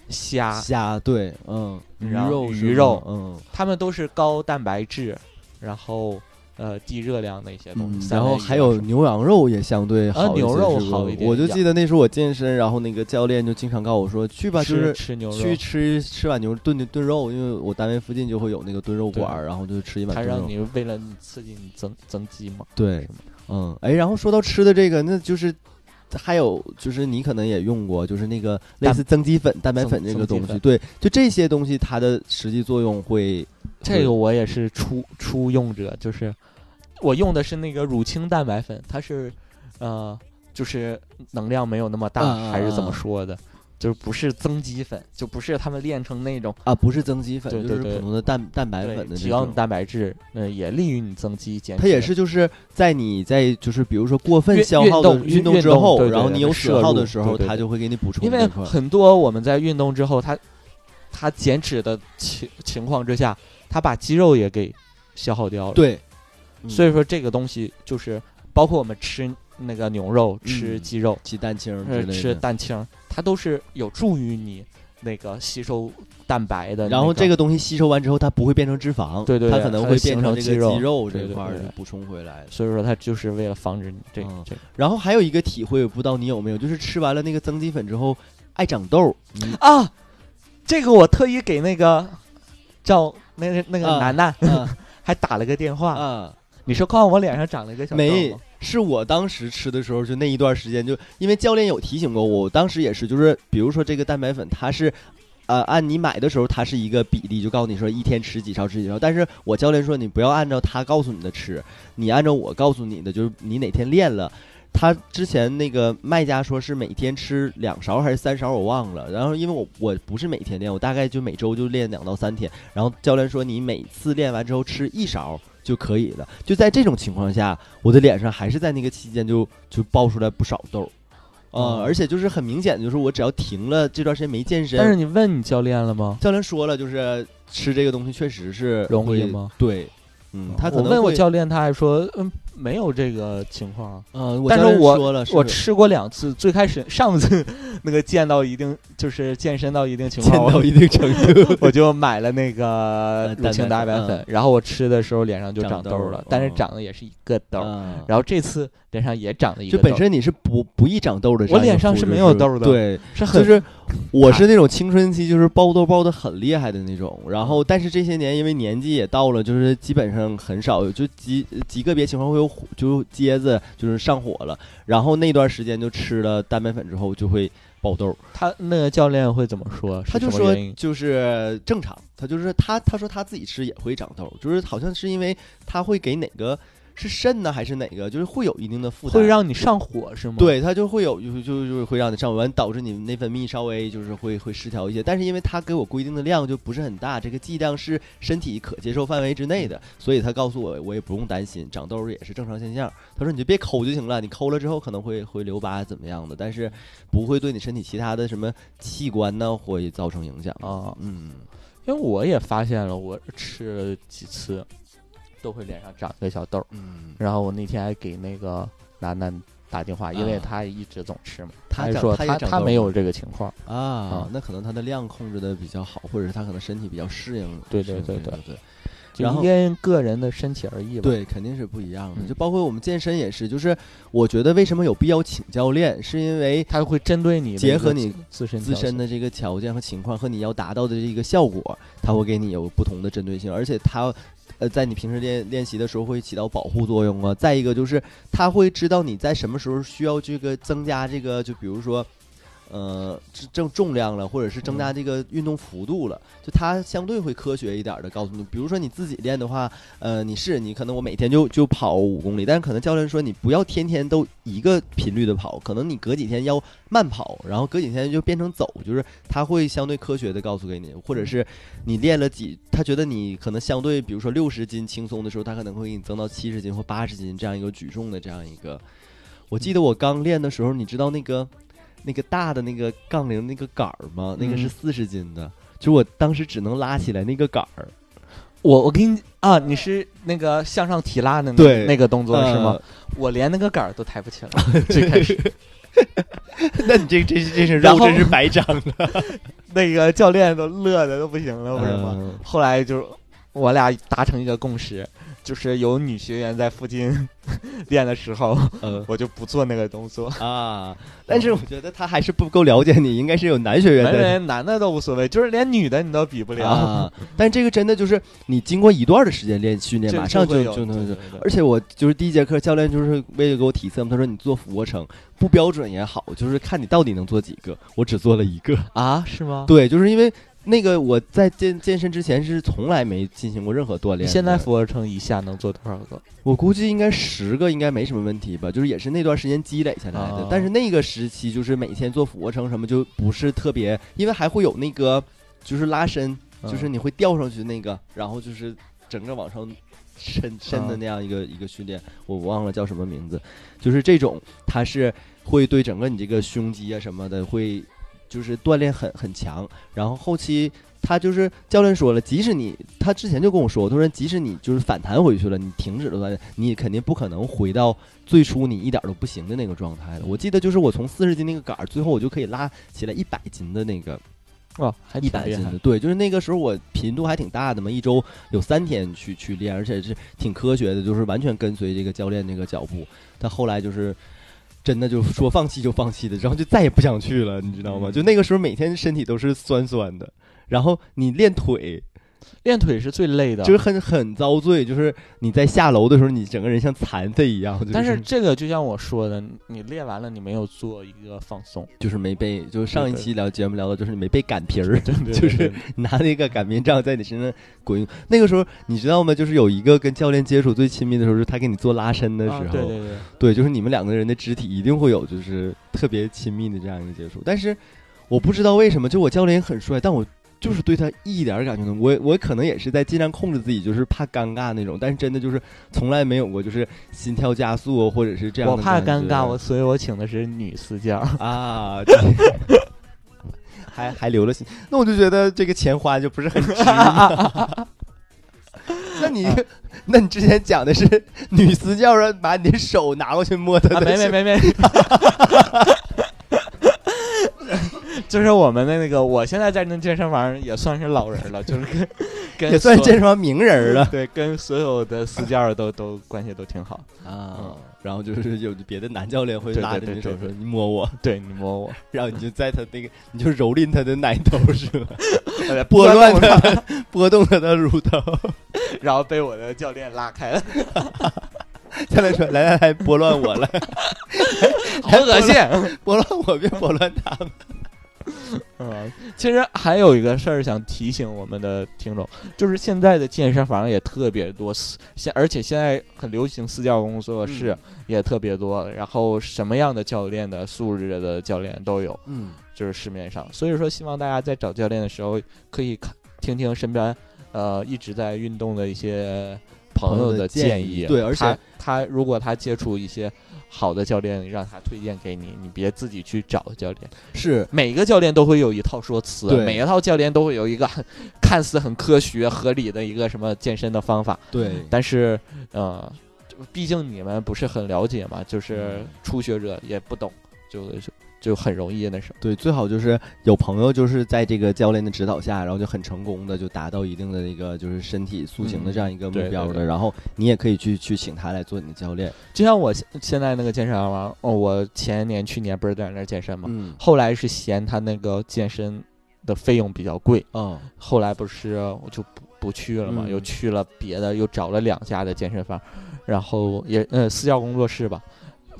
虾，虾，对，嗯，鱼肉鱼肉嗯。它们都是高蛋白质，然后呃低热量的一些东西。嗯，然后还有牛羊肉也相对好一些，牛肉好一点我就记得那时候我健身，然后那个教练就经常告诉我说，去吧，就吃是吃牛肉，去吃吃碗牛炖炖肉，因为我单位附近就会有那个炖肉馆然后就吃一碗炖肉。它让你为了刺激你增增肌嘛。对，嗯，哎，然后说到吃的这个，那就是还有就是你可能也用过，就是那个类似增肌粉、蛋白粉这个东西，对，就这些东西它的实际作用会。这个我也是初初用者，就是我用的是那个乳清蛋白粉，它是呃，就是能量没有那么大，还是怎么说的？就是不是增肌粉，就不是他们练成那种啊，不是增肌粉，就是普通的蛋蛋白粉的提高你蛋白质，嗯，也利于你增肌减。它也是就是在你在就是比如说过分消耗的运动之后，然后你有损耗的时候，它就会给你补充。因为很多我们在运动之后，它它减脂的情情况之下，它把肌肉也给消耗掉了。对，所以说这个东西就是包括我们吃那个牛肉、吃鸡肉、鸡蛋清吃蛋清。它都是有助于你那个吸收蛋白的，然后这个东西吸收完之后，它不会变成脂肪，对对，它可能会变成肌肉，肌肉这块补充回来。所以说，它就是为了防止你这这。然后还有一个体会，不知道你有没有，就是吃完了那个增肌粉之后爱长痘啊。这个我特意给那个赵那个那个楠楠 还打了个电话啊。你说看我脸上长了一个小痘吗？是我当时吃的时候，就那一段时间，就因为教练有提醒过我，我当时也是，就是比如说这个蛋白粉，它是，呃，按你买的时候，它是一个比例，就告诉你说一天吃几勺，吃几勺。但是我教练说，你不要按照他告诉你的吃，你按照我告诉你的，就是你哪天练了，他之前那个卖家说是每天吃两勺还是三勺，我忘了。然后因为我我不是每天练，我大概就每周就练两到三天。然后教练说，你每次练完之后吃一勺。就可以了。就在这种情况下，我的脸上还是在那个期间就就爆出来不少痘，啊，而且就是很明显的，就是我只要停了这段时间没健身。但是你问你教练了吗？教练说了，就是吃这个东西确实是容易吗？对，嗯，他可能问我教练，他还说嗯。没有这个情况，嗯，但是我了，我吃过两次，最开始上次那个健到一定就是健身到一定情况，健到一定程度，我就买了那个乳清蛋白粉，然后我吃的时候脸上就长痘了，但是长的也是一个痘，然后这次脸上也长了一个，就本身你是不不易长痘的，我脸上是没有痘的，对，是很就是我是那种青春期就是爆痘爆的很厉害的那种，然后但是这些年因为年纪也到了，就是基本上很少就极极个别情况会有。就疖子就是上火了，然后那段时间就吃了蛋白粉之后就会爆痘。他那个教练会怎么说？他就说就是正常，他就是他他说他自己吃也会长痘，就是好像是因为他会给哪个。是肾呢还是哪个？就是会有一定的负担，会让你上火是吗？对，它就会有，就就就是会让你上火，完导致你内分泌稍微就是会会失调一些。但是因为它给我规定的量就不是很大，这个剂量是身体可接受范围之内的，所以他告诉我我也不用担心，长痘也是正常现象。他说你就别抠就行了，你抠了之后可能会会留疤怎么样的，但是不会对你身体其他的什么器官呢会造成影响啊。嗯，因为我也发现了，我吃了几次。都会脸上长一个小痘，嗯，然后我那天还给那个楠楠打电话，因为他一直总吃嘛，他说他他没有这个情况。啊，那可能他的量控制的比较好，或者是他可能身体比较适应，对对对对。对，然后因个人的身体而异吧，对，肯定是不一样的，就包括我们健身也是，就是我觉得为什么有必要请教练，是因为他会针对你结合你自身自身的这个条件和情况和你要达到的这个效果，他会给你有不同的针对性，而且他。呃，在你平时练练习的时候会起到保护作用啊。再一个就是他会知道你在什么时候需要这个增加这个，就比如说。呃，增重量了，或者是增加这个运动幅度了，就它相对会科学一点的告诉你。比如说你自己练的话，呃，你是你可能我每天就就跑五公里，但是可能教练说你不要天天都一个频率的跑，可能你隔几天要慢跑，然后隔几天就变成走，就是他会相对科学的告诉给你，或者是你练了几，他觉得你可能相对，比如说六十斤轻松的时候，他可能会给你增到七十斤或八十斤这样一个举重的这样一个。我记得我刚练的时候，你知道那个。那个大的那个杠铃那个杆儿吗？那个是四十斤的，就我当时只能拉起来那个杆儿。我我给你啊，你是那个向上提拉的那那个动作是吗？我连那个杆儿都抬不起来，最开始。那你这这这是肉真是白长了。那个教练都乐的都不行了，为什么？后来就是我俩达成一个共识。就是有女学员在附近 练的时候，呃 我就不做那个动作。啊，但是我觉得他还是不够了解你，应该是有男学员男的人男的都无所谓，就是连女的你都比不了。啊。但这个真的就是你经过一段的时间练训练，这马上就会有就能对。对对而且我就是第一节课，教练就是为了给我体测嘛，他说你做俯卧撑不标准也好，就是看你到底能做几个。我只做了一个，啊，是吗？对，就是因为那个我在健健身之前是从来没进行过任何锻炼现在俯卧撑一下能做多少个？我估计应该十个应该没什么问题吧，就是也是那段时间积累下来的。哦。但是那个时期就是每天做俯卧撑什么就不是特别，因为还会有那个就是拉伸，嗯。就是你会吊上去那个，然后就是整个往上伸伸的那样一个、一个训练，我忘了叫什么名字，就是这种它是会对整个你这个胸肌啊什么的会就是锻炼很很强，然后后期。他就是教练说了，即使你他之前就跟我说，他说即使你就是反弹回去了，你停止了锻炼，你肯定不可能回到最初你一点都不行的那个状态了。我记得就是我从四十斤那个杆儿，最后我就可以拉起来一百斤的那个哇，还一百斤的，对，就是那个时候我频度还挺大的嘛，一周有三天去去练，而且是挺科学的，就是完全跟随这个教练那个脚步。但后来就是真的就说放弃就放弃的，然后就再也不想去了，你知道吗？嗯就那个时候每天身体都是酸酸的，然后你练腿练腿是最累的。就是很很遭罪，就是你在下楼的时候，你整个人像残废一样，就但是这个就像我说的，你练完了你没有做一个放松，就是没被，就是上一期聊节目聊的，就是你没被擀皮儿，对对 就是拿那个擀面杖在你身上滚。那个时候你知道吗？就是有一个跟教练接触最亲密的时候，是他给你做拉伸的时候，啊对对对，对就是你们两个人的肢体一定会有就是特别亲密的这样一个接触。但是我不知道为什么，就我教练也很帅，但我。就是对他一点感觉都没有，我我可能也是在尽量控制自己，就是怕尴尬那种，但是真的就是从来没有过，就是心跳加速或者是这样的我怕尴尬，我所以我请的是女私教。啊，对还还留了心，那我就觉得这个钱花就不是很值嘛。那你，那你之前讲的是女私教让把你的手拿过去摸她啊，的，没没没没，就是我们的那个，我现在在那健身房也算是老人了，就是跟 跟也算健身房名人了 对，跟所有的私教都都关系都挺好。啊。然后就是有别的男教练会拉着你手说：“你摸我。对你摸我，”然后你就在他那个，你就蹂躏他的奶头是吧？呃拨乱他的，拨动他的乳头。然后被我的教练拉开了，教练说：“来来来，拨乱我了，好恶心。拨乱我，别拨乱他们。嗯，其实还有一个事儿想提醒我们的听众，就是现在的健身房也特别多，私现而且现在很流行私教工作室也特别多，然后什么样的教练的素质的教练都有，”嗯，就是市面上。所以说，希望大家在找教练的时候，可以看听听身边呃一直在运动的一些朋友的建议。对而且他他如果他接触一些好的教练，让他推荐给你，你别自己去找教练。是。每个教练都会有一套说辞，每一套教练都会有一个很 看似很科学合理的一个什么健身的方法，对，但是呃，毕竟你们不是很了解嘛，就是嗯。初学者也不懂，就就就很容易那什么。对，最好就是有朋友就是在这个教练的指导下，然后就很成功的就达到一定的那个就是身体塑形的这样一个目标的，对。然后你也可以去去请他来做你的教练。就像我现现在那个健身房，哦，我前年去年不是在那儿健身嘛，嗯，后来是嫌他那个健身的费用比较贵，嗯，后来不是我就不不去了嘛，嗯。又去了别的，又找了两家的健身房，然后也呃私教工作室吧，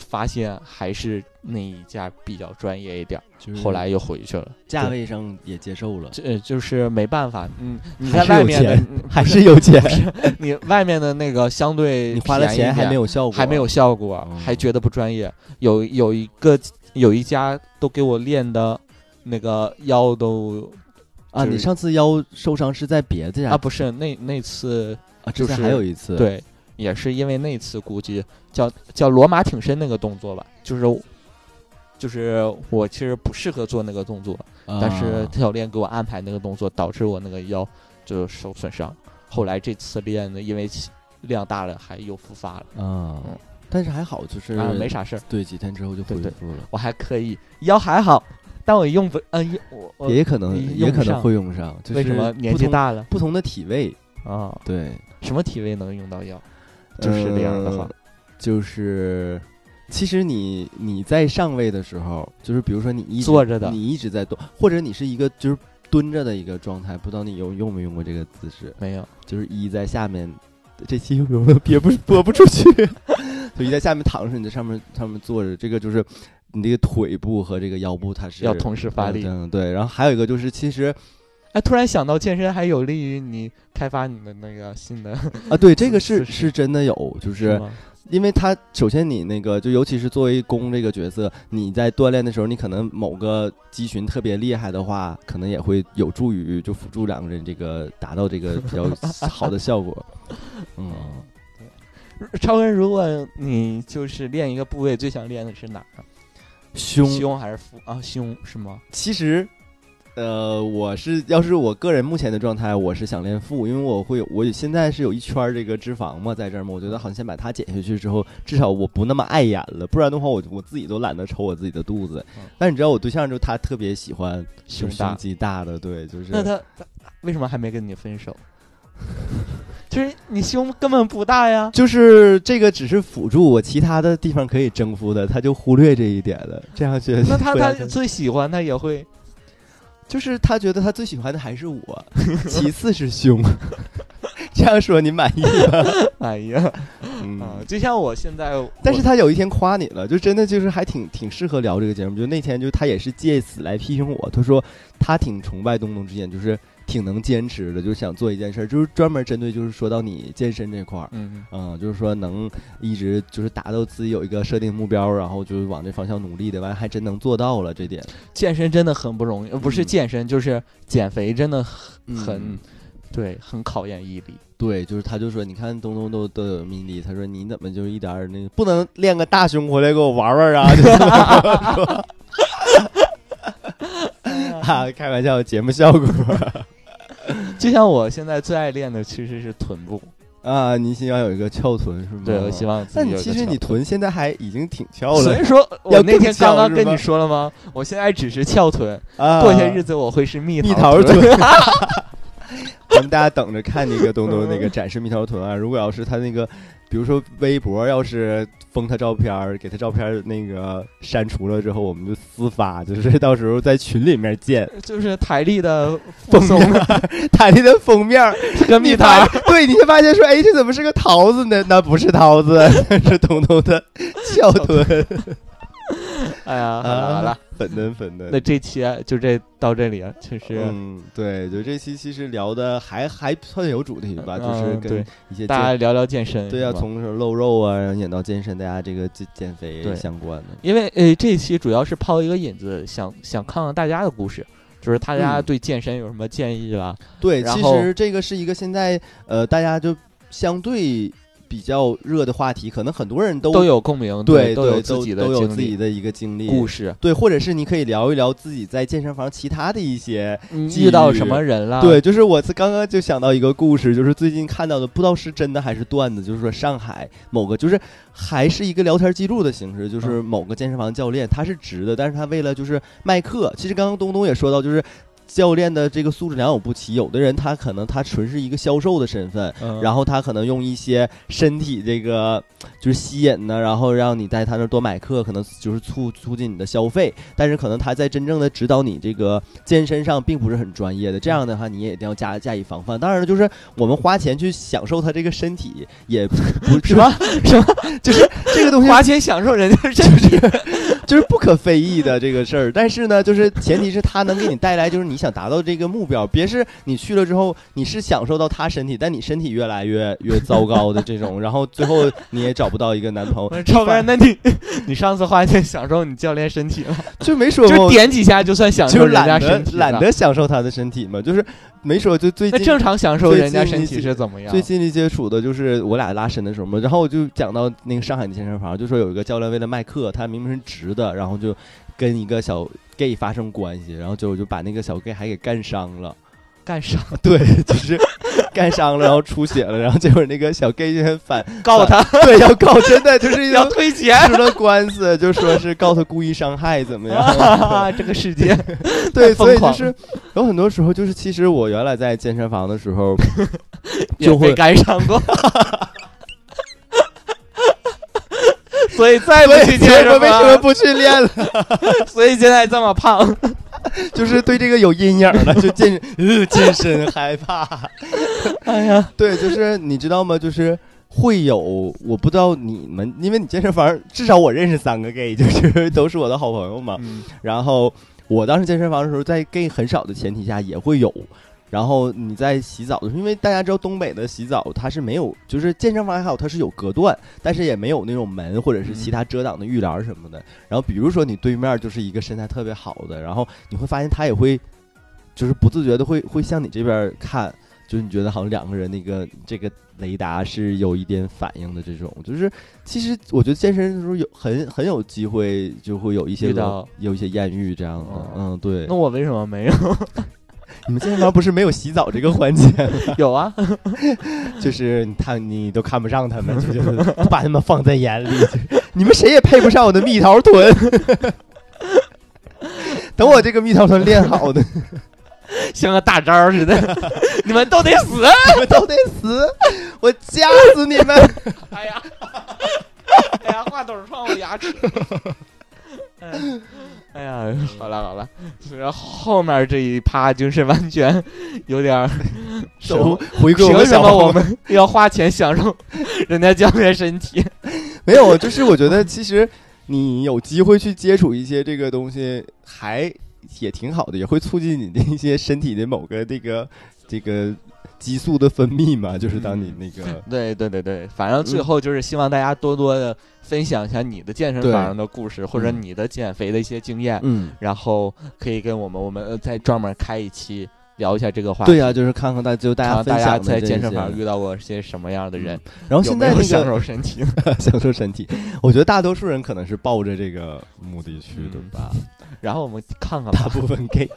发现还是那一家比较专业一点儿，就是后来又回去了。价位上也接受了，这、呃就是没办法，嗯，你还在外面 还是有钱，你外面的那个相对 你花了钱还没有效果，还没有效果，哦还觉得不专业。有有一个有一家都给我练的，那个腰都啊？就是你上次腰受伤是在别的家啊不是那那次啊？之前就是还有一次，，对，也是因为那次估计叫叫罗马挺身那个动作吧，就是就是我其实不适合做那个动作，但是教练给我安排那个动作，导致我那个腰就受损伤。后来这次练呢，因为量大了，还又复发了，啊嗯，但是还好，就是啊，没啥事儿，对，几天之后就恢对对复了。我还可以，腰还好，但我用不，嗯、我我也可能也可能会用上，就是为什么年纪大了不同的体位，啊？对，什么体位能用到腰？就是这样的话呃，就是其实你你在上位的时候，就是比如说你一直坐着的你一直在动，或者你是一个就是蹲着的一个状态，不知道你有用没用过这个姿势？没有，就是一在下面，这期有没有憋不播不出去？就一在下面躺着，你在上面上面坐着，这个就是你这个腿部和这个腰部它是要同时发力。嗯，对。然后还有一个就是，其实哎，突然想到健身还有利于你开发你的那个新的，啊，对，这 个是是真的有，就是吗因为它首先你那个就尤其是作为攻这个角色，你在锻炼的时候，你可能某个肌群特别厉害的话，可能也会有助于就辅助两个人这个达到这个比较 好的效果。嗯，对超哥，如果你就是练一个部位，最想练的是哪儿啊？胸胸还是腹啊？胸是吗？其实，呃，我是要是我个人目前的状态，我是想练腹，因为我会我现在是有一圈这个脂肪嘛，在这儿嘛，我觉得好像先把它减下去之后，至少我不那么碍眼了，不然的话我我自己都懒得瞅我自己的肚子。嗯但你知道我对象就他特别喜欢胸大胸胸肌大的，对，就是那他他为什么还没跟你分手？就是你胸根本不大呀。就是这个只是辅助我其他的地方可以征服的，他就忽略这一点了，这样觉得那他他最喜欢他也会，就是他觉得他最喜欢的还是我，其次是胸。这样说你满意吗？哎呀嗯啊，就像我现在，但是他有一天夸你了，就真的就是还挺挺适合聊这个节目。就那天就他也是借此来批评我，他说他挺崇拜东东之眼，就是挺能坚持的，就是想做一件事儿，就是专门针对就是说到你健身这块儿。嗯，嗯，就是说能一直就是达到自己有一个设定目标，然后就往这方向努力的，完还真能做到了这点。健身真的很不容易，呃不是嗯健身就是减肥，真的很对，很考验毅力。对，就是他就说，你看东东都都有毅力，他说你怎么就一点儿那个不能练个大胸回来给我玩玩啊？就这么说啊，开玩笑，节目效果就像我现在最爱练的其实是臀部，啊！你希望有一个翘臀是吗？对我希。望那你其实你臀现在还已经挺翘了所以说，我那天刚刚跟你说了吗？我现在只是翘臀，啊！过些日子我会是蜜蜜桃桃臀。咱们大家等着看那个东东那个展示蜜桃臀啊！如果要是他那个，比如说微博要是封他照片，给他照片那个删除了之后，我们就私发，就是到时候在群里面见。就是台历的封面，台历的封面儿，跟蜜桃，对，你会发现说，哎，这怎么是个桃子呢？那不是桃子，是彤彤的翘臀。哎呀，好了好了，粉嫩粉嫩。那这期啊就这到这里啊，就是嗯，对，就这期其实聊的还还算有主题吧，就是跟一些大家聊聊健身，对啊，是吧从露肉啊，然后演到健身，大家这个减减肥相关的。因为呃这期主要是抛一个引子，想想看看大家的故事，就是大家嗯对健身有什么建议啦？对，其实这个是一个现在呃，大家就相对比较热的话题，可能很多人都都有共鸣，对都有对自己的都有自己的一个经历故事，对，或者是你可以聊一聊自己在健身房其他的一些。际遇到什么人了？对，就是我刚刚就想到一个故事，就是最近看到的，不知道是真的还是段子，就是说上海某个就是还是一个聊天记录的形式，嗯就是某个健身房教练他是直的，但是他为了就是卖课，其实刚刚东东也说到，就是教练的这个素质良莠不齐，有的人他可能他纯是一个销售的身份，嗯，然后他可能用一些身体这个就是吸引呢，然后让你在他那儿多买课，可能就是促促进你的消费。但是可能他在真正的指导你这个健身上并不是很专业的，这样的话你也一定要加加以防范。当然了，就是我们花钱去享受他这个身体，也不 是吧什么 就是这个东西花钱享受人家身体，就是不可非议的这个事儿。但是呢，就是前提是他能给你带来，就是你想达到这个目标，别是你去了之后，你是享受到他身体，但你身体越来越越糟糕的这种，然后最后你也找不到一个男朋友。超哥，那你你上次花钱享受你教练身体了，就没说就过，点几下就算享受人家懒得身体了懒得享受他的身体嘛，就是没说就最近那正常享受人家身体是怎么样？最近的接触的就是我俩拉伸的时候嘛，然后我就讲到那个上海的健身房，就说有一个教练为了卖课，他明明是直的，然后就跟一个小 gay 发生关系，然后就就把那个小 gay 还给干伤了。干伤？对，就是干伤了，然后出血了，然后结果那个小 gay 就很反告他对要告，真的就是要退钱。吃了官司，就说是告他故意伤害怎么样？啊，这个世界对，所以就是有很多时候，就是其实我原来在健身房的时候，就会干伤过。所以再不对，去健我身，为什么不去练了？所以现在这么胖。就是对这个有阴影了，就健 呃健身害怕。哎呀，对，就是你知道吗？就是会有，我不知道你们，因为你健身房至少我认识三个 gay，就是都是我的好朋友嘛。嗯然后我当时健身房的时候，在 gay 很少的前提下也会有。然后你在洗澡的时候，因为大家知道东北的洗澡它是没有，就是健身房还好，它是有隔断，但是也没有那种门或者是其他遮挡的浴帘什么的。然后比如说你对面就是一个身材特别好的，然后你会发现他也会，就是不自觉的会会向你这边看，就是你觉得好像两个人那个这个雷达是有一点反应的这种，就是其实我觉得健身的时候有很 很有机会就会有一些遇到有一些艳遇这样的，哦嗯，对那。我为什么没有？你们健身房不是没有洗澡这个环节吗，有啊，就是他你都看不上他们，就就是不把他们放在眼里，就是你们谁也配不上我的蜜桃臀。等我这个蜜桃臀练好的，像个大招似的，你们都得死！你们都得死，我夹死你们！哎呀，哎呀，话筒撞我牙齿。哎 哎呀，好了好了，虽然后面这一趴就是完全有点儿 都回归我凭什么我们要花钱享受人家教练身体？没有，就是我觉得其实你有机会去接触一些这个东西，还也挺好的，也会促进你的一些身体的某个这个这个激素的分泌嘛。就是当你那个 对对对对，反正最后就是希望大家多多的分享一下你的健身对房的故事，或者嗯你的减肥的一些经验，嗯，然后可以跟我们，我们呃再专门开一期聊一下这个话题。对呀、就是看看大就大看看大家在健身房遇到过些什么样的人，然后现在那个享受身体。享受身体，我觉得大多数人可能是抱着这个目的去的嗯吧。然后我们看看大，部分 gay。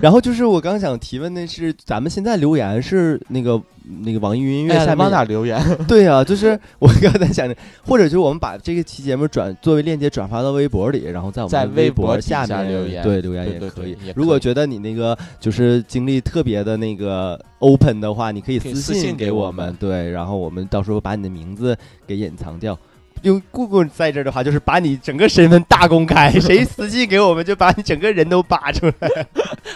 然后就是我刚想提问的是，咱们现在留言是那个那个网易云音乐下面往哪留言？对啊，就是我刚才想着，或者就是我们把这个期节目转作为链接转发到微博里，然后在我们在微微博下面留言对留言也可以。如果觉得你那个就是经历特别的那个 open 的话，你可以私私信给我们对，然后我们到时候把你的名字给隐藏掉。用姑姑在这儿的话，就是把你整个身份大公开，谁私信给我们，就把你整个人都扒出来，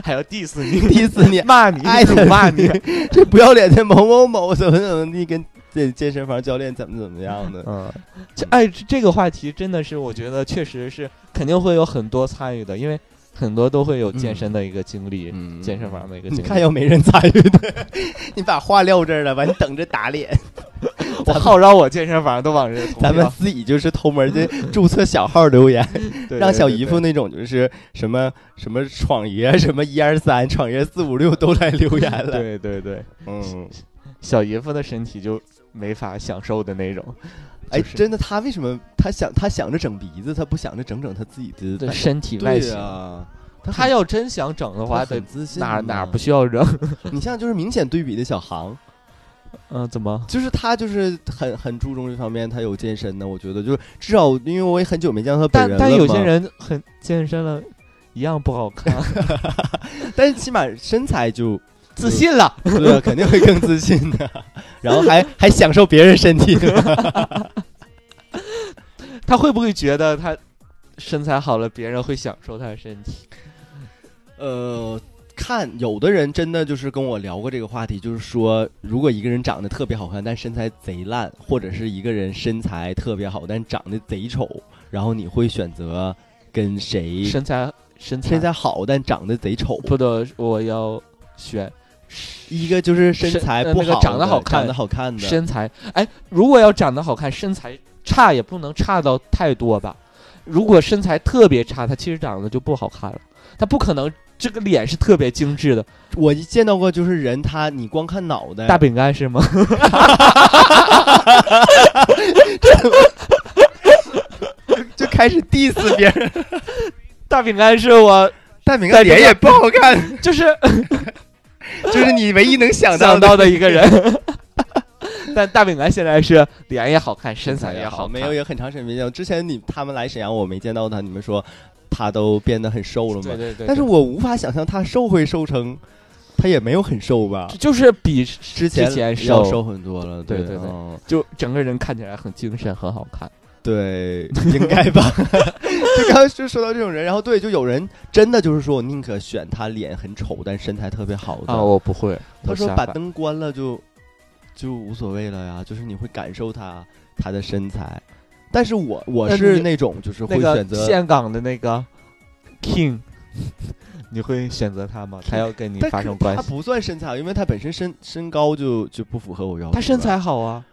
还要 diss 你，diss 你骂你，爱辱骂你。这不要脸的某某某怎么怎么地，跟这健身房教练怎么怎么样的。嗯，这哎，这个话题真的是，我觉得确实是肯定会有很多参与的，因为很多都会有健身的一个经历，健身房的一个经历。你看要没人参与的，你把话撂这儿了，吧你等着打脸。我号召我健身房都往这投 咱们自己就是偷摸的 注册小号留言，让小姨夫那种就是什么什么闯爷、什么一二三、闯爷四五六都来留言了。，对对对，嗯，小姨夫的身体就没法享受的那种。哎，真的，他为什么他想他想着整鼻子，他不想着整整他自己的身体外对形，啊？他要真想整的话，得自信哪哪不需要整？你像就是明显对比的小航，嗯，怎么？就是他就是很很注重这方面，他有健身的，我觉得就是至少因为我也很久没见到他本但人了但但有些，人很健身了，一样不好看，但是起码身材就自信了。对啊，肯定会更自信的，然后还还享受别人身体，他会不会觉得他身材好了，别人会享受他的身体？呃。看，有的人真的就是跟我聊过这个话题，就是说，如果一个人长得特别好看，但身材贼烂，或者是一个人身材特别好，但长得贼丑，然后你会选择跟谁身材身材身材好但长得贼丑？不得，我要选一个就是身身材不好那个长得好看长得好看的，身材。哎，如果要长得好看，身材差也不能差到太多吧？如果身材特别差，他其实长得就不好看了。他不可能这个脸是特别精致的，我一见到过，就是人他你光看脑袋，大饼干是吗？就开始 diss 别人，大饼干是我大饼干脸也不好看，就是 就是你唯一能想到想到的一个人。但大饼干现在是脸也好看，身材也好看，没有也很长时间没见到。之前你他们来沈阳，我没见到他，你们说他都变得很瘦了吗？对对对，但是我无法想象他瘦会瘦成，他也没有很瘦吧？就是比之前要瘦很多了，对对对嗯就整个人看起来很精神，很好看。对，应该吧？就刚刚就说到这种人，然后对，就有人真的就是说我宁可选他脸很丑但身材特别好的。啊，我不会。他说把灯关了就就无所谓了呀，就是你会感受他他的身材。但是我我是那种就是会选择，香港的那个 King，你会选择他吗？他要跟你发生关系？他不算身材，因为他本身身身高就就不符合我要求。他身材好啊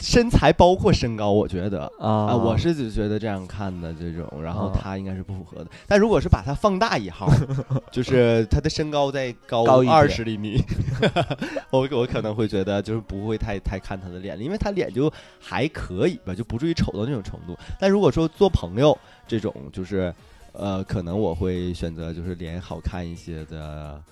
身材包括身高，我觉得。啊啊，我是就觉得这样看的这种，然后啊他应该是不符合的。但如果是把它放大一号，就是他的身高再高高一点二十厘米，我我可能会觉得就是不会太太看他的脸，因为他脸就还可以吧，就不至于丑到那种程度。但如果说做朋友这种，就是呃，可能我会选择就是脸好看一些的。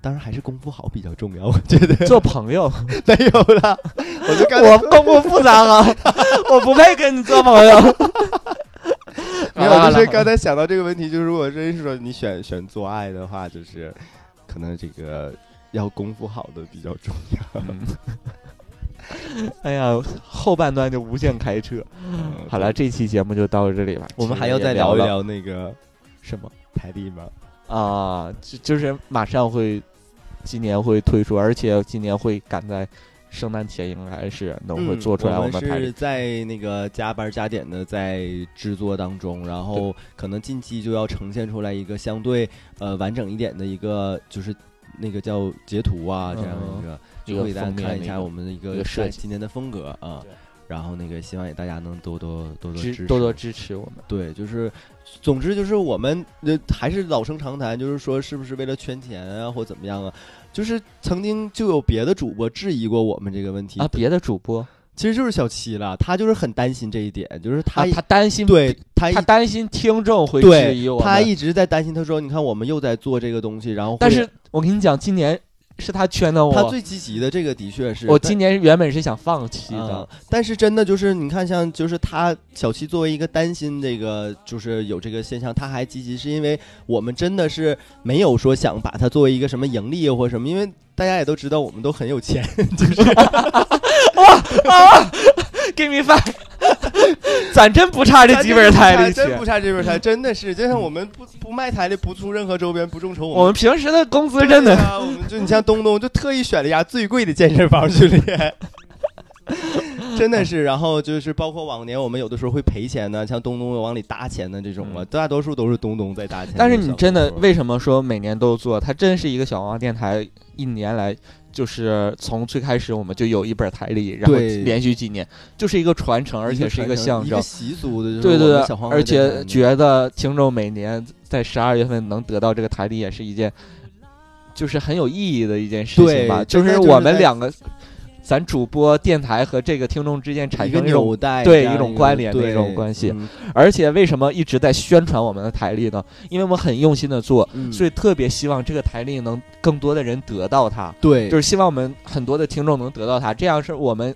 当然还是功夫好比较重要，我觉得做朋友，没有了，我就刚才我功夫复杂啊，我不配跟你做朋友。没有，就是刚才想到这个问题，就是如果真是说你选选做爱的话，就是可能这个要功夫好的比较重要。嗯哎呀，后半段就无限开车。好了，这期节目就到这里吧。我们还要再聊一聊那个什么台历吗？啊？就就是马上会，今年会推出，而且今年会赶在圣诞节，应该是能会做出来嗯我们台历。是在那个加班加点的在制作当中，然后可能近期就要呈现出来一个相对呃完整一点的一个，就是那个叫截图啊这样一个，就给大家看一下我们的一个一个设计今年的风格啊。然后那个希望也大家能多多多多支持，多多支持我们。对，就是，总之就是我们呃还是老生常谈，就是说是不是为了圈钱啊，或怎么样啊？就是曾经就有别的主播质疑过我们这个问题啊，别的主播其实就是小七了，他就是很担心这一点，就是他、啊，他担心对他他担心听众会对质疑我。他一直在担心，他说你看我们又在做这个东西，然后但是我跟你讲，今年是他圈的我。他最积极的这个的确是我今年原本是想放弃的啊，但是真的就是你看，像就是他小七作为一个担心这个就是有这个现象，他还积极，是因为我们真的是没有说想把它作为一个什么盈利或者什么，因为大家也都知道我们都很有钱，就是哇啊 Give me five，咱真不差这几本台历钱真不。差这本台，真的是就像我们不不卖台历，不出任何周边，不众筹，我们平时的工资真的，啊，我们就你像东东就特意选了一家最贵的健身房去练。真的是，然后就是包括往年我们有的时候会赔钱呢，像东东往里搭钱的这种啊，嗯大多数都是东东在搭钱。但是你真的为什么说每年都做？它真是一个小王电台，一年来就是从最开始我们就有一本台历，然后连续几年，就是一个传承，而且是一个象征一个。习俗的，对对而且觉觉得听众每年在十二月份能得到这个台历，也是一件就是很有意义的一件事情吧。就是我们两个，咱主播电台和这个听众之间产生一种纽带，对一种关联的一种关系嗯。而且为什么一直在宣传我们的台历呢？因为我们很用心的做，嗯。所以特别希望这个台历能更多的人得到它，对，就是希望我们很多的听众能得到它，这样是我们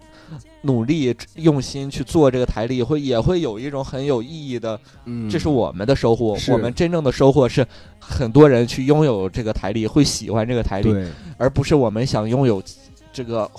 努力用心去做这个台历，会也会有一种很有意义的，嗯。这是我们的收获。我们真正的收获是很多人去拥有这个台历，会喜欢这个台历，而不是我们想拥有这个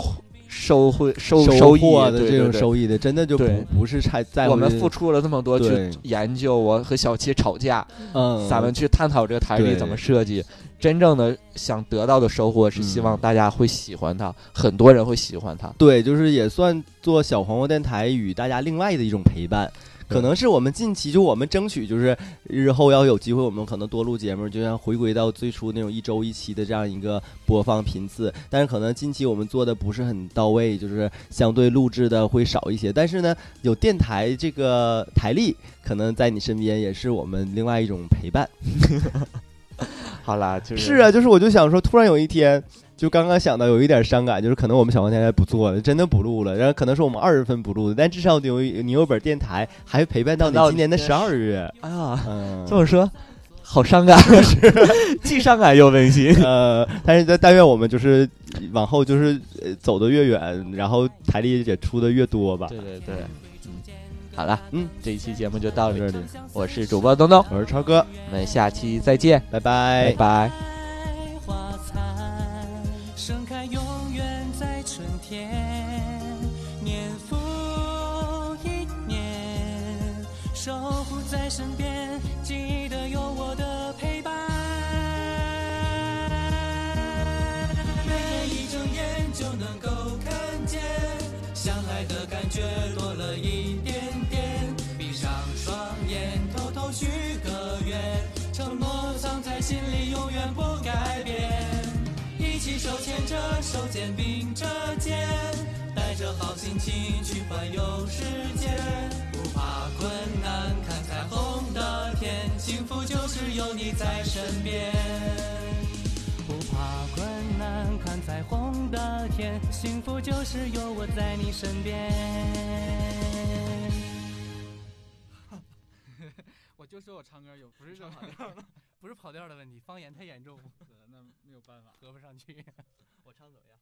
收获收收益获的这种收益的，真的就不不是太在乎我们付出了这么多去研究，我和小七吵架，嗯，咱们去探讨这个台历怎么设计。真正的想得到的收获是希望嗯大家会喜欢它，很多人会喜欢它。对，就是也算做小黄瓜电台与大家另外的一种陪伴。可能是我们近期就我们争取就是日后要有机会，我们可能多录节目，就像回归到最初那种一周一期的这样一个播放频次。但是可能近期我们做的不是很到位，就是相对录制的会少一些。但是呢，有电台这个台历，可能在你身边也是我们另外一种陪伴。好啦，就是是啊，就是我就想说，突然有一天，就刚刚想到有一点伤感，就是可能我们小黄电台不做了，真的不录了，然后可能是我们二月份不录的，但至少你有你有本电台，还陪伴到你今年的你十二月。哎 呀，嗯，这么说好伤感，是既伤感又温馨。呃，但是但但愿我们就是往后就是呃走得越远，然后台历也出的越多吧。对对对，嗯，好了，嗯，这一期节目就到这里，到这里，我是主播东东，我是超哥，我们下期再见，拜拜。拜拜。天，年复一年，守护在身边，记得有我的陪伴。每天一睁眼就能够看见，相爱的感觉多了一点点。闭上双眼，偷偷许个愿，承诺藏在心里，永远不改变。一起手牵着手，肩并，情去环游世界。不怕困难，看彩虹的天，幸福就是有你在身边。不怕困难，看彩虹的天，幸福就是有我在你身边。我就说我唱歌有不是这跑调的，不是跑调的问题，方言太严重，那没有办法。合不上去。我唱怎么样？